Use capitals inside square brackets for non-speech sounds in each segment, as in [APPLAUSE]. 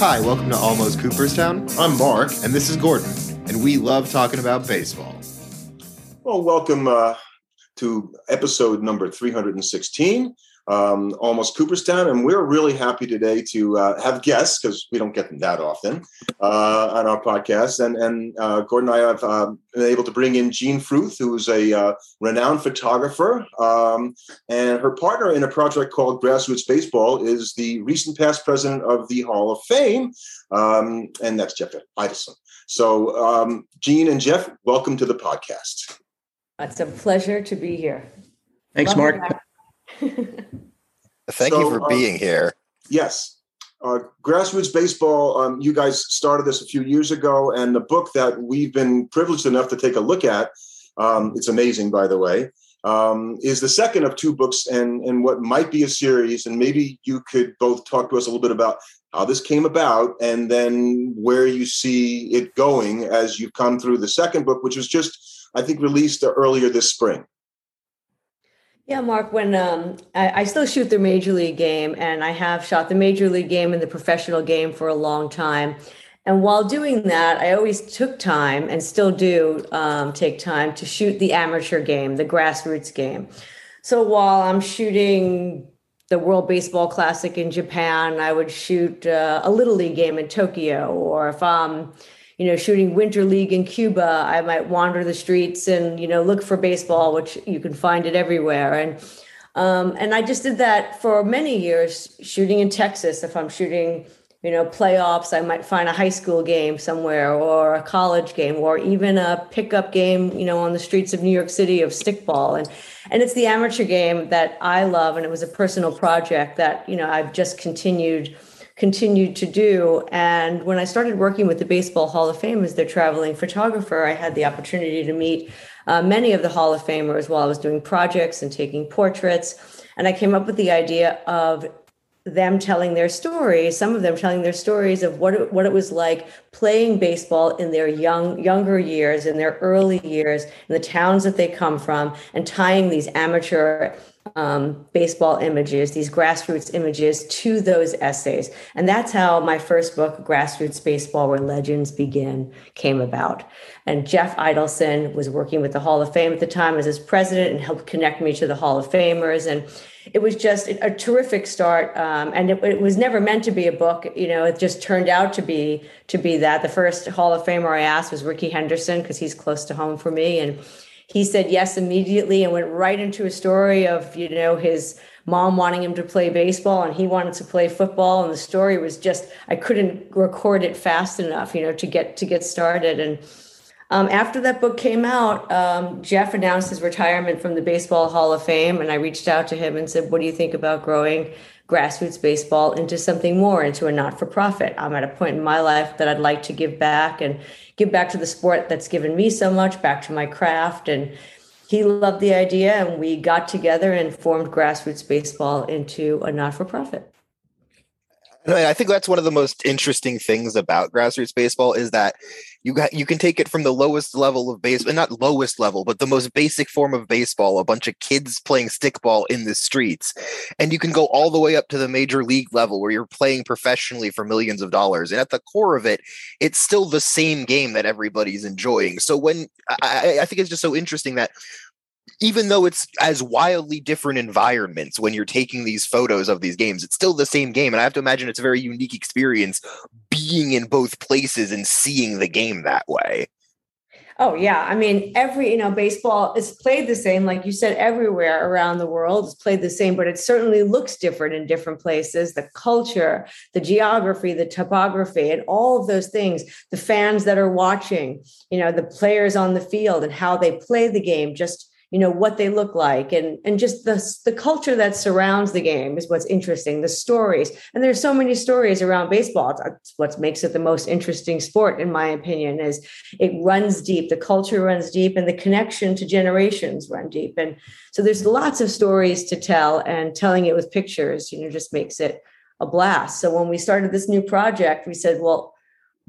Hi, welcome to Almost Cooperstown. I'm Mark. And this is Gordon, and we love talking about baseball. Well, welcome uh, to episode number 316 um, almost Cooperstown. And we're really happy today to uh, have guests because we don't get them that often uh, on our podcast. And, and uh, Gordon and I have uh, been able to bring in Jean Fruth, who's a uh, renowned photographer. Um, and her partner in a project called Grassroots Baseball is the recent past president of the Hall of Fame. Um, and that's Jeff Idelson. So, um, Jean and Jeff, welcome to the podcast. It's a pleasure to be here. Thanks, Love Mark. [LAUGHS] Thank so, you for being um, here. Yes. Uh, grassroots baseball, um, you guys started this a few years ago, and the book that we've been privileged enough to take a look at, um, it's amazing, by the way, um, is the second of two books and, and what might be a series. And maybe you could both talk to us a little bit about how this came about and then where you see it going as you come through the second book, which was just, I think, released earlier this spring. Yeah, Mark, when um, I, I, still shoot the major league game, and I have shot the major league game and the professional game for a long time. And while doing that, I always took time and still do um, take time to shoot the amateur game, the grassroots game. So while I'm shooting the World Baseball Classic in Japan, I would shoot uh, a little league game in Tokyo, or if I'm you know, shooting winter league in Cuba, I might wander the streets and, you know, look for baseball, which you can find it everywhere. And um, and I just did that for many years, shooting in Texas. If I'm shooting, you know, playoffs, I might find a high school game somewhere or a college game or even a pickup game, you know, on the streets of New York City of stickball. And and it's the amateur game that I love. And it was a personal project that, you know, I've just continued continued to do. And when I started working with the Baseball Hall of Fame as their traveling photographer, I had the opportunity to meet uh, many of the Hall of Famers while I was doing projects and taking portraits. And I came up with the idea of them telling their stories, some of them telling their stories of what it, what it was like playing baseball in their young younger years, in their early years, in the towns that they come from, and tying these amateur um, baseball images, these grassroots images to those essays. And that's how my first book, Grassroots Baseball Where Legends Begin, came about. And Jeff Idelson was working with the Hall of Fame at the time as his president and helped connect me to the Hall of Famers. And it was just a terrific start. Um, and it, it was never meant to be a book. You know, it just turned out to be to be that. The first Hall of Famer I asked was Rickey Henderson because he's close to home for me. And he said yes immediately and went right into a story of you know his mom wanting him to play baseball and he wanted to play football. And the story was just i couldn't record it fast enough you know to get to get started. And um, after that book came out um, jeff announced his retirement from the baseball hall of fame. And i reached out to him and said what do you think about growing grassroots baseball into something more into a not-for-profit i'm at a point in my life that i'd like to give back and give back to the sport that's given me so much, back to my craft. And he loved the idea, and we got together and formed Grassroots Baseball into a not for profit. I think that's one of the most interesting things about grassroots baseball is that you got you can take it from the lowest level of baseball, not lowest level, but the most basic form of baseball, a bunch of kids playing stickball in the streets, and you can go all the way up to the major league level where you're playing professionally for millions of dollars. And at the core of it, it's still the same game that everybody's enjoying. So when I, I think it's just so interesting that even though it's as wildly different environments when you're taking these photos of these games, it's still the same game. And I have to imagine it's a very unique experience being in both places and seeing the game that way. Oh yeah, I mean every you know baseball is played the same, like you said, everywhere around the world is played the same, but it certainly looks different in different places. The culture, the geography, the topography, and all of those things. The fans that are watching, you know, the players on the field and how they play the game, just you know what they look like. And and just the the culture that surrounds the game is what's interesting the stories. And there's so many stories around baseball. That's what makes it the most interesting sport in my opinion is it runs deep. The culture runs deep and the connection to generations run deep. And so there's lots of stories to tell and telling it with pictures you know just makes it a blast. So when we started this new project we said well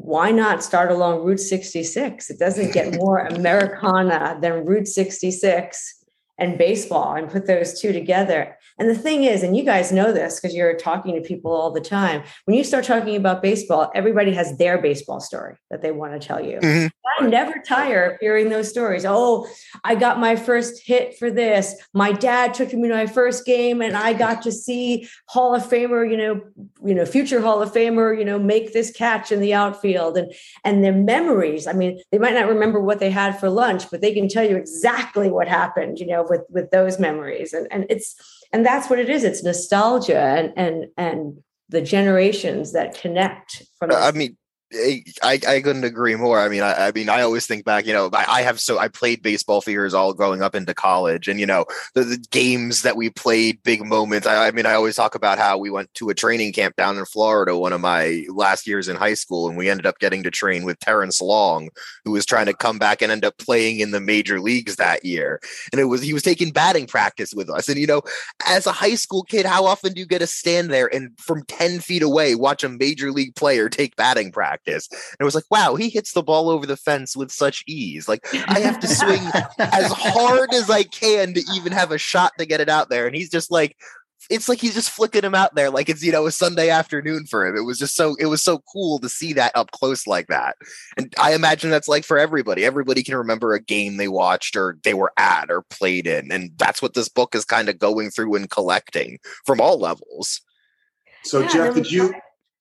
why not start along Route 66? It doesn't get more Americana than Route 66. And baseball and put those two together. And the thing is, and you guys know this because you're talking to people all the time, when you start talking about baseball, everybody has their baseball story that they want to tell you. Mm-hmm. I never tire of hearing those stories. Oh, I got my first hit for this. My dad took me to my first game and I got to see Hall of Famer, you know, you know, future Hall of Famer, you know, make this catch in the outfield. And and their memories. I mean, they might not remember what they had for lunch, but they can tell you exactly what happened, you know, with with those memories. And and it's and that's what it is it's nostalgia and and and the generations that connect from uh, i mean I, I couldn't agree more. I mean, I, I mean, I always think back, you know, I, I, have so I played baseball for years all growing up into college and, you know, the, the games that we played, big moments. I, I, mean, I always talk about how we went to a training camp down in Florida one of my last years in high school and we ended up getting to train with Terrence Long, who was trying to come back and end up playing in the major leagues that year. And it was, he was taking batting practice with us. And, you know, as a high school kid, how often do you get to stand there and from 10 feet away watch a major league player take batting practice? Practice. And it was like, wow, he hits the ball over the fence with such ease. Like I have to swing as hard as I can to even have a shot to get it out there. And he's just like, it's like he's just flicking him out there like it's you know a Sunday afternoon for him. It was just so it was so cool to see that up close like that. And I imagine that's like for everybody. Everybody can remember a game they watched or they were at or played in. And that's what this book is kind of going through and collecting from all levels. So yeah, Jeff, did you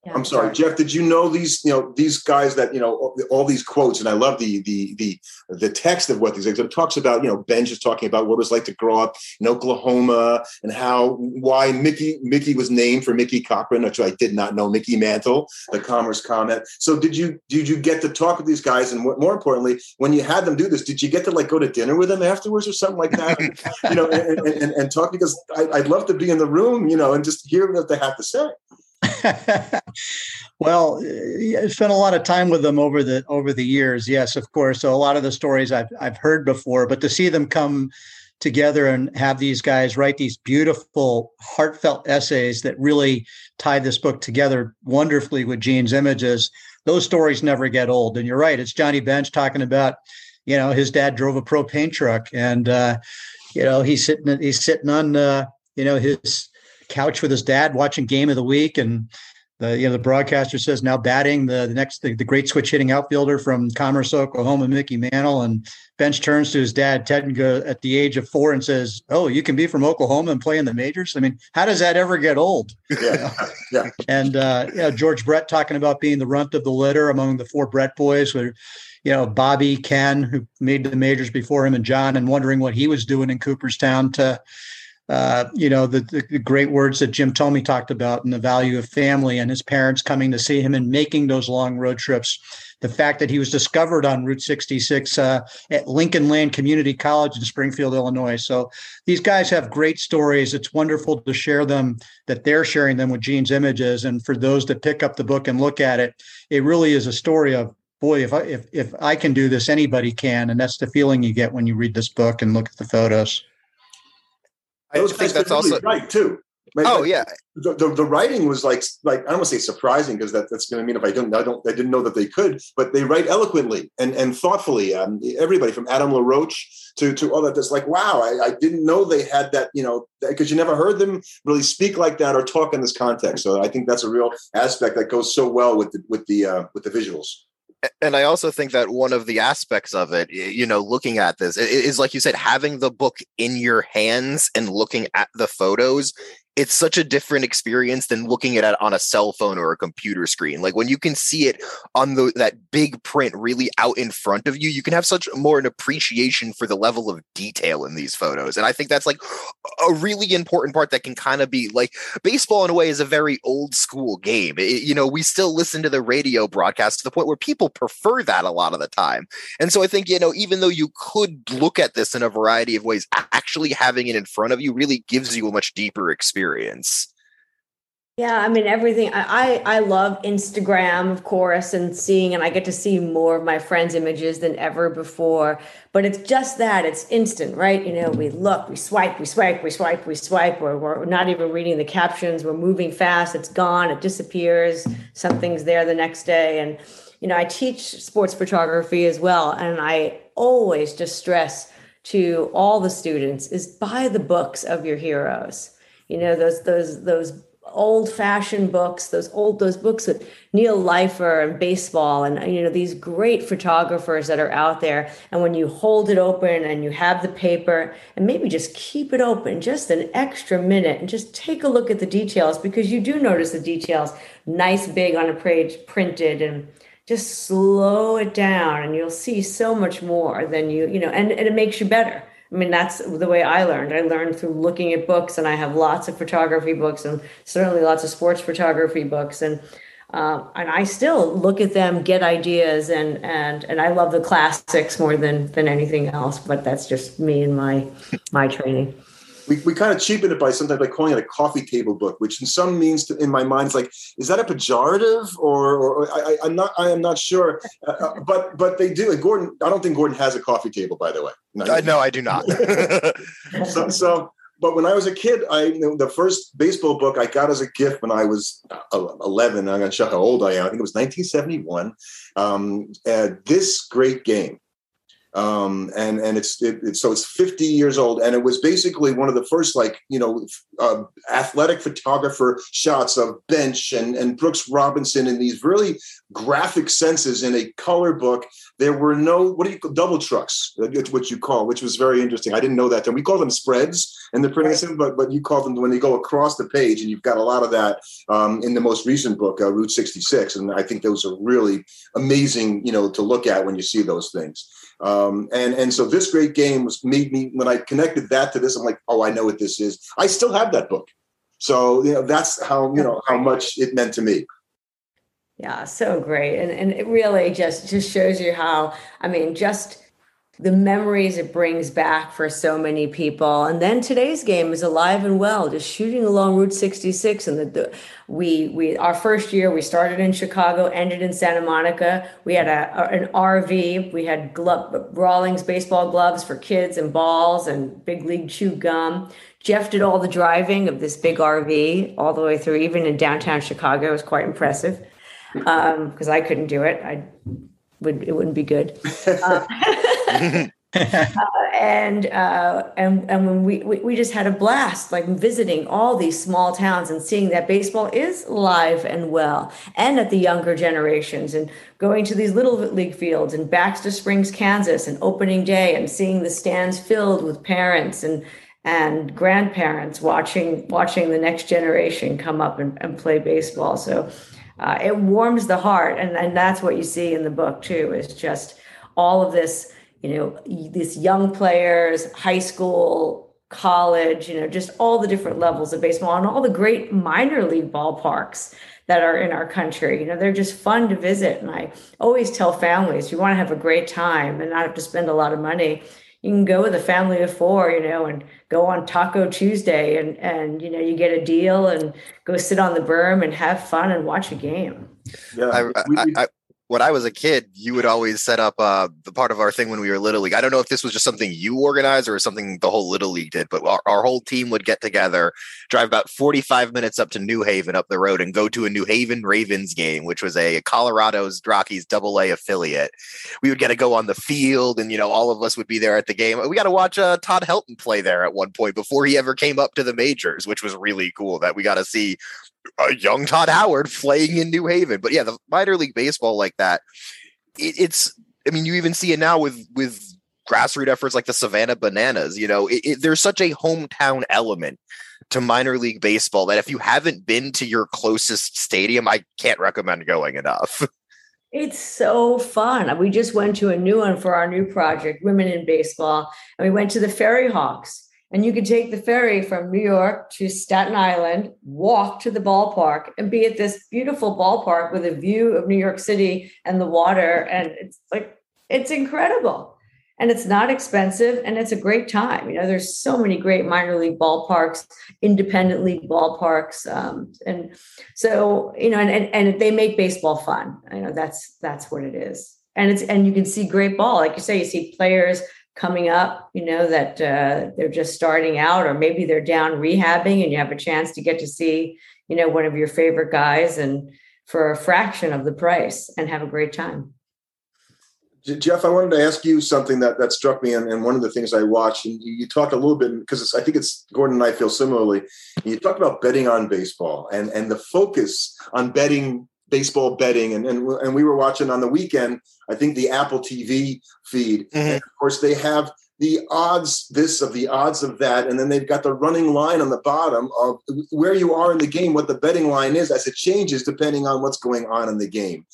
yeah, I'm sorry, sorry, Jeff. Did you know these? You know these guys that you know all, these quotes, and I love the the the the text of what these things. It talks about you know Ben is talking about what it was like to grow up in Oklahoma and how why Mickey Mickey was named for Mickey Cochrane, which I did not know. Mickey Mantle, the Commerce comet. So did you did you get to talk with these guys, and what, more importantly, when you had them do this, did you get to like go to dinner with them afterwards or something like that? [LAUGHS] You know, and, and, and, talk because I, I'd love to be in the room, you know, and just hear what they have to say. [LAUGHS] well, I spent a lot of time with them over the over the years. Yes, of course. So a lot of the stories I've I've heard before, but to see them come together and have these guys write these beautiful, heartfelt essays that really tie this book together wonderfully with Jean's images. Those stories never get old. And you're right. It's Johnny Bench talking about, you know, his dad drove a propane truck, and uh, you know he's sitting he's sitting on uh, you know his couch with his dad watching game of the week and the you know the broadcaster says now batting the, the next the, the great switch hitting outfielder from Commerce, Oklahoma, Mickey Mantle, and Bench turns to his dad Ted and go at the age of four and says, "Oh, you can be from Oklahoma and play in the majors." I mean, how does that ever get old? Yeah, [LAUGHS] yeah. And uh, you know, George Brett talking about being the runt of the litter among the four Brett boys, where you know Bobby, Ken, who made the majors before him, and John, and wondering what he was doing in Cooperstown to uh, you know, the, the, great words that Jim Thome talked about and the value of family and his parents coming to see him and making those long road trips. The fact that he was discovered on Route 66 uh, at Lincoln Land Community College in Springfield, Illinois. So these guys have great stories. It's wonderful to share them, that they're sharing them with Jean's images. And for those that pick up the book and look at it, it really is a story of boy, if I if if I can do this, anybody can. And that's the feeling you get when you read this book and look at the photos. Those I think that's really also right too. Like, oh yeah, the, the, the, writing was like like I don't want to say surprising because that, that's going to mean if I don't I don't I didn't know that they could, but they write eloquently and and thoughtfully. Um, everybody from Adam LaRoche to to all that. That's like wow, I, I didn't know they had that. You know, because you never heard them really speak like that or talk in this context. So I think that's a real aspect that goes so well with the with the uh, with the visuals and I also think that one of the aspects of it, you know, looking at this is like you said, having the book in your hands and looking at the photos it's such a different experience than looking at it on a cell phone or a computer screen. Like when you can see it on the that big print really out in front of you, you can have such more an appreciation for the level of detail in these photos. And I think that's like a really important part that can kind of be like baseball in a way is a very old school game. It, you know, we still listen to the radio broadcast to the point where people prefer that a lot of the time. And so I think, you know, even though you could look at this in a variety of ways, actually having it in front of you really gives you a much deeper experience experience. Yeah, I mean everything. I I love Instagram, of course, and seeing, and I get to see more of my friends' images than ever before. But it's just that it's instant, right? You know, we look, we swipe, we swipe, we swipe, we swipe. We're, we're not even reading the captions. We're moving fast. It's gone. It disappears. Something's there the next day. And you know, I teach sports photography as well, and I always just stress to all the students is buy the books of your heroes. You know, those those those old fashioned books, those old those books with Neil Leifer and baseball and you know these great photographers that are out there. And when you hold it open and you have the paper and maybe just keep it open just an extra minute and just take a look at the details because you do notice the details nice big on a page printed and just slow it down and you'll see so much more than you, you know, and, and it makes you better I mean, that's the way I learned. I learned through looking at books, and I have lots of photography books, and certainly lots of sports photography books, and uh, and I still look at them, get ideas, and and and I love the classics more than than anything else. But that's just me and my my training we, we kind of cheapen it by sometimes by calling it a coffee table book, which in some means to, in my mind is like, is that a pejorative or, or, or I, am not, I am not sure, uh, uh, but, but they do. And Gordon, I don't think Gordon has a coffee table, by the way. No, uh, no I do not. [LAUGHS] [LAUGHS] so, so, but when I was a kid, I the first baseball book I got as a gift when I was uh, 11. I'm going to show how old I am. I think it was 1971. Um, this great game um, and and it's it, it, so it's 50 years old, and it was basically one of the first like you know uh, athletic photographer shots of Bench and and Brooks Robinson in these really graphic senses in a color book. There were no what do you call double trucks, what you call, which was very interesting. I didn't know that. And we call them spreads in the printing system, but but you call them when they go across the page, and you've got a lot of that um, in the most recent book, uh, Route 66, and I think those are really amazing, you know, to look at when you see those things. Um, and and so this great game was made me when I connected that to this, I'm like, oh, I know what this is. I still have that book, so you know that's how you know how much it meant to me. Yeah, so great, and and it really just just shows you how. I mean, just the memories it brings back for so many people. And then today's game is alive and well, just shooting along Route 66. And the, the, we we our first year we started in Chicago, ended in Santa Monica. We had a, an RV. We had glove, Rawlings baseball gloves for kids and balls and big league chew gum. Jeff did all the driving of this big RV all the way through, even in downtown Chicago. It was quite impressive because um, I couldn't do it. I would it wouldn't be good. Uh, [LAUGHS] [LAUGHS] uh, and uh, and and when we, we we just had a blast, like visiting all these small towns and seeing that baseball is live and well, and at the younger generations, and going to these little league fields in Baxter Springs, Kansas, and opening day, and seeing the stands filled with parents and and grandparents watching watching the next generation come up and, and play baseball. So uh, it warms the heart and, and that's what you see in the book too is just all of this you know these young players high school college you know just all the different levels of baseball and all the great minor league ballparks that are in our country. You know they're just fun to visit. And i always tell families if you want to have a great time and not have to spend a lot of money. You can go with a family of four, you know, and go on Taco Tuesday and and you know you get a deal and go sit on the berm and have fun and watch a game. Yeah, I, I, I, when I was a kid, you would always set up uh, the part of our thing when we were little league. I don't know if this was just something you organized or something the whole little league did, but our, our, whole team would get together, drive about 45 minutes up to New Haven up the road and go to a New Haven Ravens game, which was a Colorado's Rockies double A affiliate. We would get to go on the field and, you know, all of us would be there at the game. We got to watch uh, Todd Helton play there at one point before he ever came up to the majors, which was really cool that we got to see a young Todd Howard playing in New Haven. But yeah, the minor league baseball like that, it, it's. I mean, you even see it now with with grassroots efforts like the Savannah Bananas. You know, it, it, there's such a hometown element to minor league baseball that if you haven't been to your closest stadium, I can't recommend going enough. [LAUGHS] It's so fun. We just went to a new one for our new project, Women in Baseball, and we went to the FerryHawks and you could take the ferry from New York to Staten Island, walk to the ballpark, and be at this beautiful ballpark with a view of New York City and the water. And it's like, it's incredible. And it's not expensive and it's a great time. You know, there's so many great minor league ballparks, independent league ballparks. Um, and so, you know, and, and, and they make baseball fun. You know, that's that's what it is. And it's and you can see great ball. Like you say, you see players coming up, you know, that uh, they're just starting out, or maybe they're down rehabbing and you have a chance to get to see, you know, one of your favorite guys and for a fraction of the price and have a great time. Jeff, I wanted to ask you something that, that struck me, and, and one of the things I watched, and you, you talked a little bit because I think it's Gordon and I feel similarly. You talked about betting on baseball and and the focus on betting baseball betting, and and, and we were watching on the weekend. I think the Apple TV feed, mm-hmm. and of course they have the odds this of the odds of that and then they've got the running line on the bottom of where you are in the game what the betting line is as it changes depending on what's going on in the game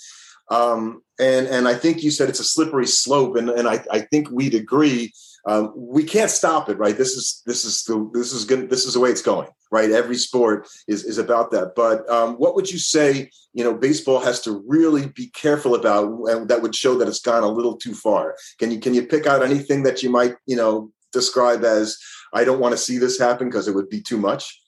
um, and and I think you said it's a slippery slope, and and I, I think we'd agree. Um, we can't stop it, right? This is this is the this is good. This is the way it's going, right? Every sport is is about that. But um, what would you say? You know, baseball has to really be careful about, and that would show that it's gone a little too far. Can you can you pick out anything that you might you know describe as I don't want to see this happen because it would be too much?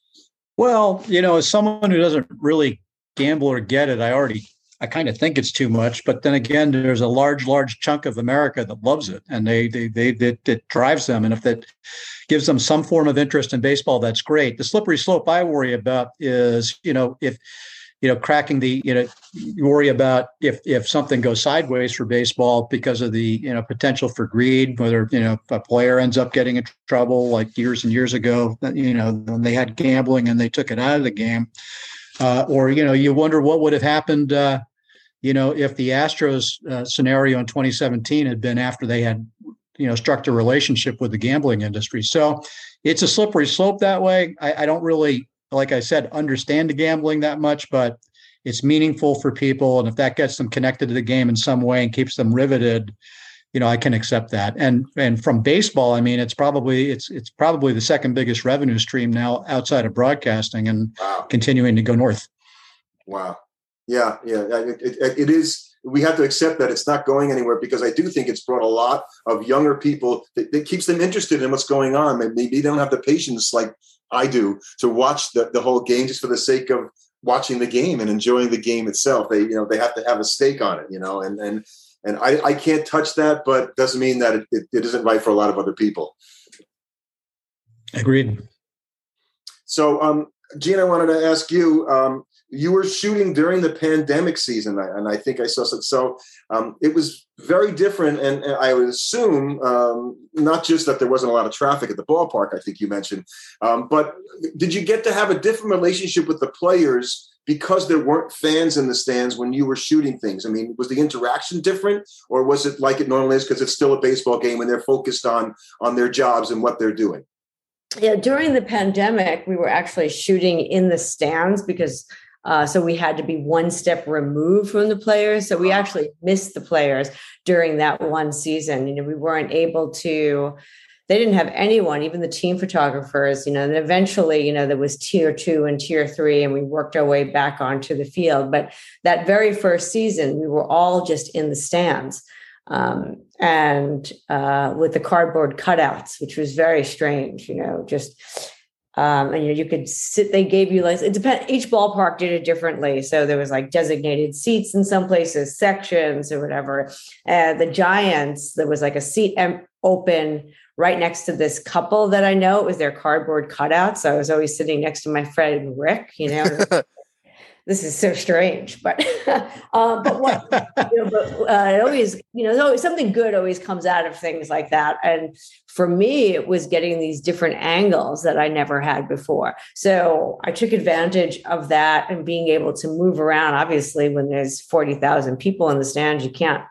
Well, you know, as someone who doesn't really gamble or get it, I already I kind of think it's too much. But then again, there's a large, large chunk of America that loves it, and they they they it, it drives them. And if that gives them some form of interest in baseball, that's great. The slippery slope I worry about is, you know, if you know cracking the you know you worry about if if something goes sideways for baseball because of the you know potential for greed whether you know a player ends up getting in trouble like years and years ago you know when they had gambling and they took it out of the game uh, or you know you wonder what would have happened uh, you know, if the Astros uh, scenario in 2017 had been after they had, you know, struck a relationship with the gambling industry. So it's a slippery slope that way. I, I don't really, like I said, understand the gambling that much, but it's meaningful for people. And if that gets them connected to the game in some way and keeps them riveted, you know, I can accept that. And and from baseball, I mean, it's probably it's it's probably the second biggest revenue stream now outside of broadcasting and wow. continuing to go north. Wow. Yeah, yeah, it, it, it is. We have to accept that it's not going anywhere because I do think it's brought a lot of younger people that, that keeps them interested in what's going on. Maybe they don't have the patience like I do to watch the, the whole game just for the sake of watching the game and enjoying the game itself. They, you know, they have to have a stake on it, you know, and, and, and I, I can't touch that, but doesn't mean that it, it, it isn't right for a lot of other people. Agreed. So, um, Jean, I wanted to ask you, um, you were shooting during the pandemic season, and I think I saw some. So um, it was very different, and, and I would assume um, not just that there wasn't a lot of traffic at the ballpark. I think you mentioned, um, but did you get to have a different relationship with the players because there weren't fans in the stands when you were shooting things? I mean, was the interaction different, or was it like it normally is because it's still a baseball game and they're focused on on their jobs and what they're doing? Yeah, during the pandemic, we were actually shooting in the stands because uh, so we had to be one step removed from the players. So we actually missed the players during that one season. You know, we weren't able to. They didn't have anyone, even the team photographers. You know, and eventually, you know, there was tier two and tier three, and we worked our way back onto the field. But that very first season, we were all just in the stands. Um, and uh, with the cardboard cutouts, which was very strange, you know, just um, and you know you could sit. They gave you like it depend. Each ballpark did it differently, so there was like designated seats in some places, sections or whatever. And the Giants, there was like a seat em- open right next to this couple that I know. It was their cardboard cutout, so I was always sitting next to my friend Rick. You know, [LAUGHS] this is so strange, but uh, [LAUGHS] but what you know, but uh, it always you know always, something good always comes out of things like that. And for me, it was getting these different angles that I never had before. So I took advantage of that and being able to move around. Obviously, when there's forty thousand people in the stands, you can't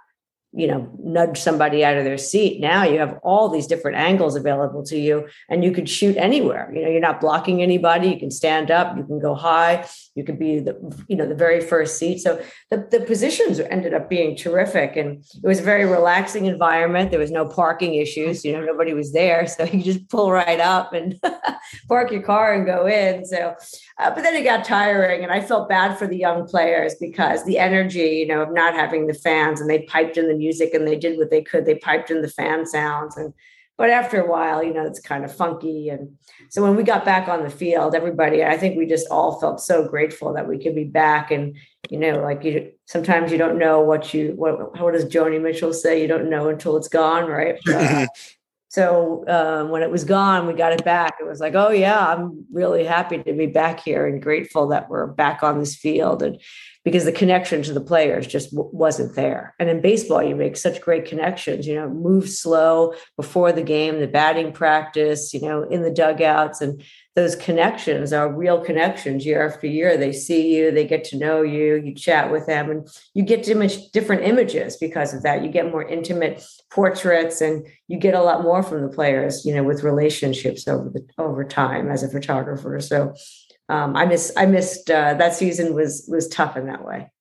you know nudge somebody out of their seat. Now you have all these different angles available to you and you could shoot anywhere. You know you're not blocking anybody. You can stand up. You can go high. You could be the you know the very first seat. So the, the positions ended up being terrific and it was a very relaxing environment. There was no parking issues. You know nobody was there. So you just pull right up and [LAUGHS] park your car and go in. So uh, but then it got tiring, and I felt bad for the young players because the energy, you know, of not having the fans, and they piped in the music and they did what they could. They piped in the fan sounds, and but after a while, you know, it's kind of funky. And so when we got back on the field, everybody, I think we just all felt so grateful that we could be back. And you know, like you, sometimes you don't know what you what. What does Joni Mitchell say? You don't know until it's gone, right? [LAUGHS] Uh, so uh, when it was gone, we got it back. It was like, oh yeah, I'm really happy to be back here and grateful that we're back on this field and because the connection to the players just w- wasn't there. And in baseball, you make such great connections, you know, move slow before the game, the batting practice, you know, in the dugouts. And those connections are real connections year after year. They see you, they get to know you, you chat with them, and you get image, different images because of that. You get more intimate portraits and you get a lot more from the players, you know, with relationships over the over time as a photographer. So um, I miss I missed uh, that season was was tough in that way.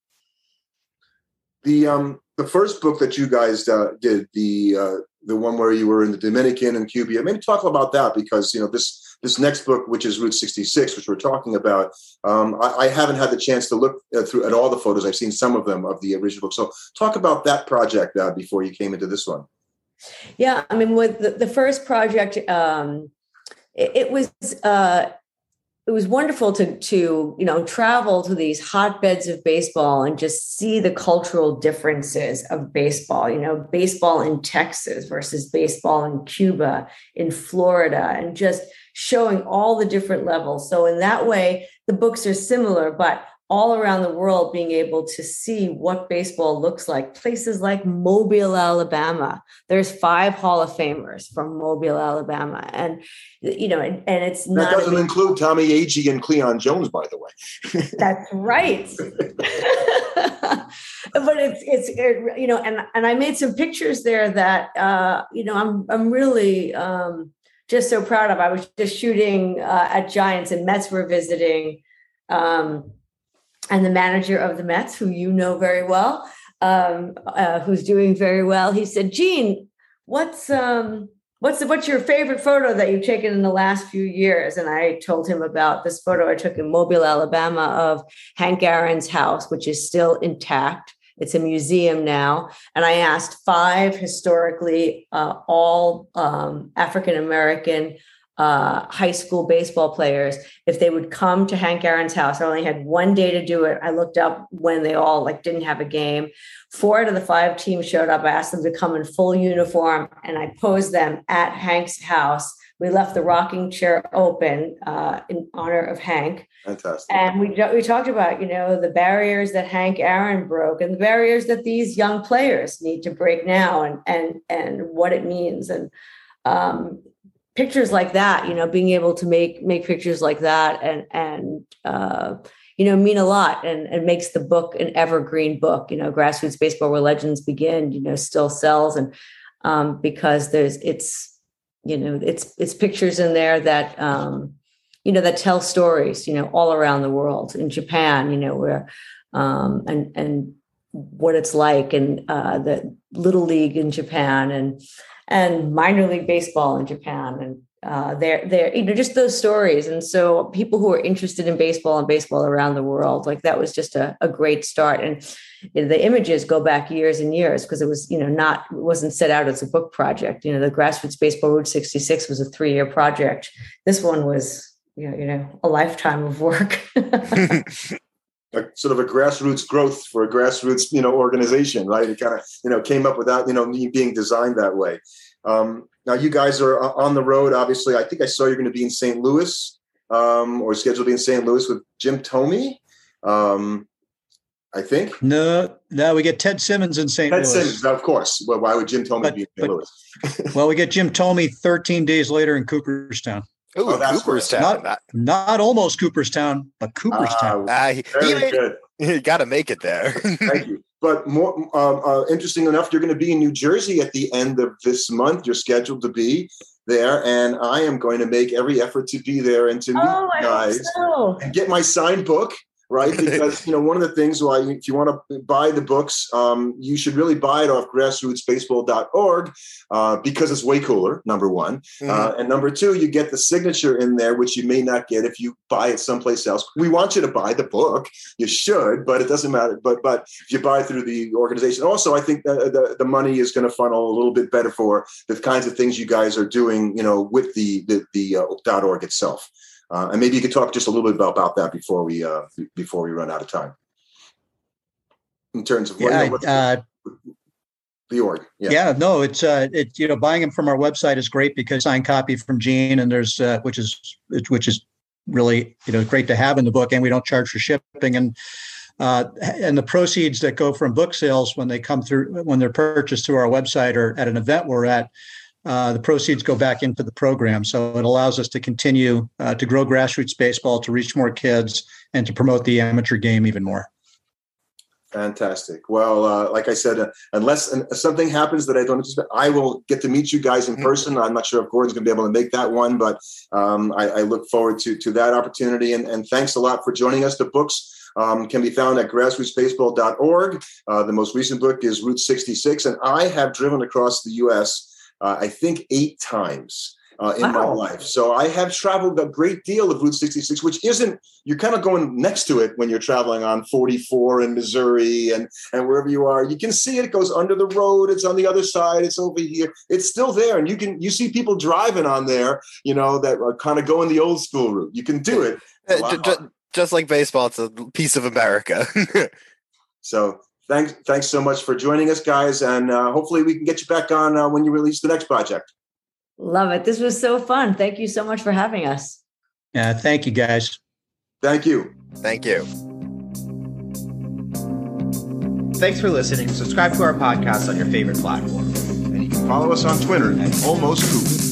The um the first book that you guys uh, did the uh, the one where you were in the Dominican and Cuba. Maybe talk about that because you know this this next book, which is Route 66, which we're talking about. Um, I, I, haven't had the chance to look uh, through at all the photos. I've seen some of them of the original book. So talk about that project uh, before you came into this one. Yeah, I mean, with the, the first project, um, it, it was uh, it was wonderful to to you know travel to these hotbeds of baseball and just see the cultural differences of baseball you know baseball in texas versus baseball in cuba in florida and just showing all the different levels. So in that way the books are similar but all around the world being able to see what baseball looks like. Places like Mobile, Alabama. There's five Hall of Famers from Mobile, Alabama, and you know, and, and it's that not doesn't include Tommy Agee and Cleon Jones, by the way. [LAUGHS] That's right. [LAUGHS] but it's it's it, you know, and and I made some pictures there that uh, you know I'm I'm really. Um, just so proud of. I was just shooting uh, at Giants and Mets were visiting um, and the manager of the Mets, who you know very well, um, uh, who's doing very well, he said, "Jean, what's um, what's the, what's your favorite photo that you've taken in the last few years?" And I told him about this photo I took in Mobile, Alabama, of Hank Aaron's house, which is still intact. It's a museum now. And I asked five historically uh, all um, African American uh, high school baseball players if they would come to Hank Aaron's house. I only had one day to do it. I looked up when they all like didn't have a game. Four out of the five teams showed up. I asked them to come in full uniform, and I posed them at Hank's house. We left the rocking chair open uh, in honor of Hank. Fantastic. And we we talked about you know the barriers that Hank Aaron broke and the barriers that these young players need to break now, and and and what it means and. Um, pictures like that you know being able to make make pictures like that and and uh, you know mean a lot and and makes the book an evergreen book you know grassroots baseball where legends begin you know still sells and um, because there's it's you know it's it's pictures in there that um, you know that tell stories you know all around the world in japan you know where um, and and what it's like and uh, the little league in japan and and minor league baseball in Japan and uh, they're they're you know just those stories. And so people who are interested in baseball and baseball around the world like that was just a, a great start. And you know, the images go back years and years because it was you know not it wasn't set out as a book project. You know the grassroots baseball route 66 was a three year project. This one was you know, you know a lifetime of work [LAUGHS] [LAUGHS] a, sort of a grassroots growth for a grassroots you know organization right it kind of you know came up without you know me being designed that way um, now you guys are on the road obviously i think i saw you're going to be in st louis um, or scheduled to be in st louis with jim thome um, I think. No, no, we get Ted Simmons in St. Ted Louis. Simmons, of course. Well, why would Jim Thome but, be in St. Louis? [LAUGHS] well, we get Jim Thome 13 days later in Cooperstown. Ooh, oh, Cooperstown. Not, not almost Cooperstown, but Cooperstown. Uh, uh, he, very he good. You got to make it there. [LAUGHS] Thank you. But more um, uh, interesting enough, you're going to be in New Jersey at the end of this month. You're scheduled to be there, and I am going to make every effort to be there and to meet oh, you guys so. and get my signed book right? Because you know one of the things why if you want to buy the books, um, you should really buy it off grassrootsbaseball.org uh, because it's way cooler. Number one, mm-hmm. uh, and number two, you get the signature in there, which you may not get if you buy it someplace else. We want you to buy the book. You should, but it doesn't matter. But but if you buy through the organization, also I think the the, the money is going to funnel a little bit better for the kinds of things you guys are doing. You know, with the the the uh, .org itself. Uh, and maybe you could talk just a little bit about, about that before we uh, before we run out of time. In terms of yeah, what, uh, the org, yeah. yeah, no, it's uh, it you know buying them from our website is great because signed copy from Jean and there's uh, which is which is really you know great to have in the book and we don't charge for shipping and Uh, and the proceeds that go from book sales when they come through, when they're purchased through our website or at an event we're at, uh, the proceeds go back into the program. So it allows us to continue uh, to grow grassroots baseball, to reach more kids, and to promote the amateur game even more. Fantastic. Well, uh, like I said, uh, unless something happens that I don't expect, I will get to meet you guys in mm-hmm. person. I'm not sure if Gordon's going to be able to make that one, but um, I, I, look forward to to that opportunity. And, and thanks a lot for joining us. The books um, can be found at grassrootsbaseball.org. Uh, the most recent book is Route 66, and I have driven across the U.S. Uh, I think eight times uh, in wow. my life. So I have traveled a great deal of Route 66, which isn't, you're kind of going next to it when you're traveling on 44 in Missouri and, and wherever you are. You can see it, it goes under the road, it's on the other side, it's over here. It's still there. And you can, you see people driving on there, you know, that are kind of going the old school route. You can do it. [LAUGHS] Just, just like baseball, it's a piece of America. [LAUGHS] so thanks, thanks so much for joining us, guys. And uh, hopefully we can get you back on uh, when you release the next project. Love it. This was so fun. Thank you so much for having us. Yeah, thank you guys. Thank you. Thank you. Thanks for listening. Subscribe to our podcast on your favorite platform. And you can follow us on Twitter at Almost Coop.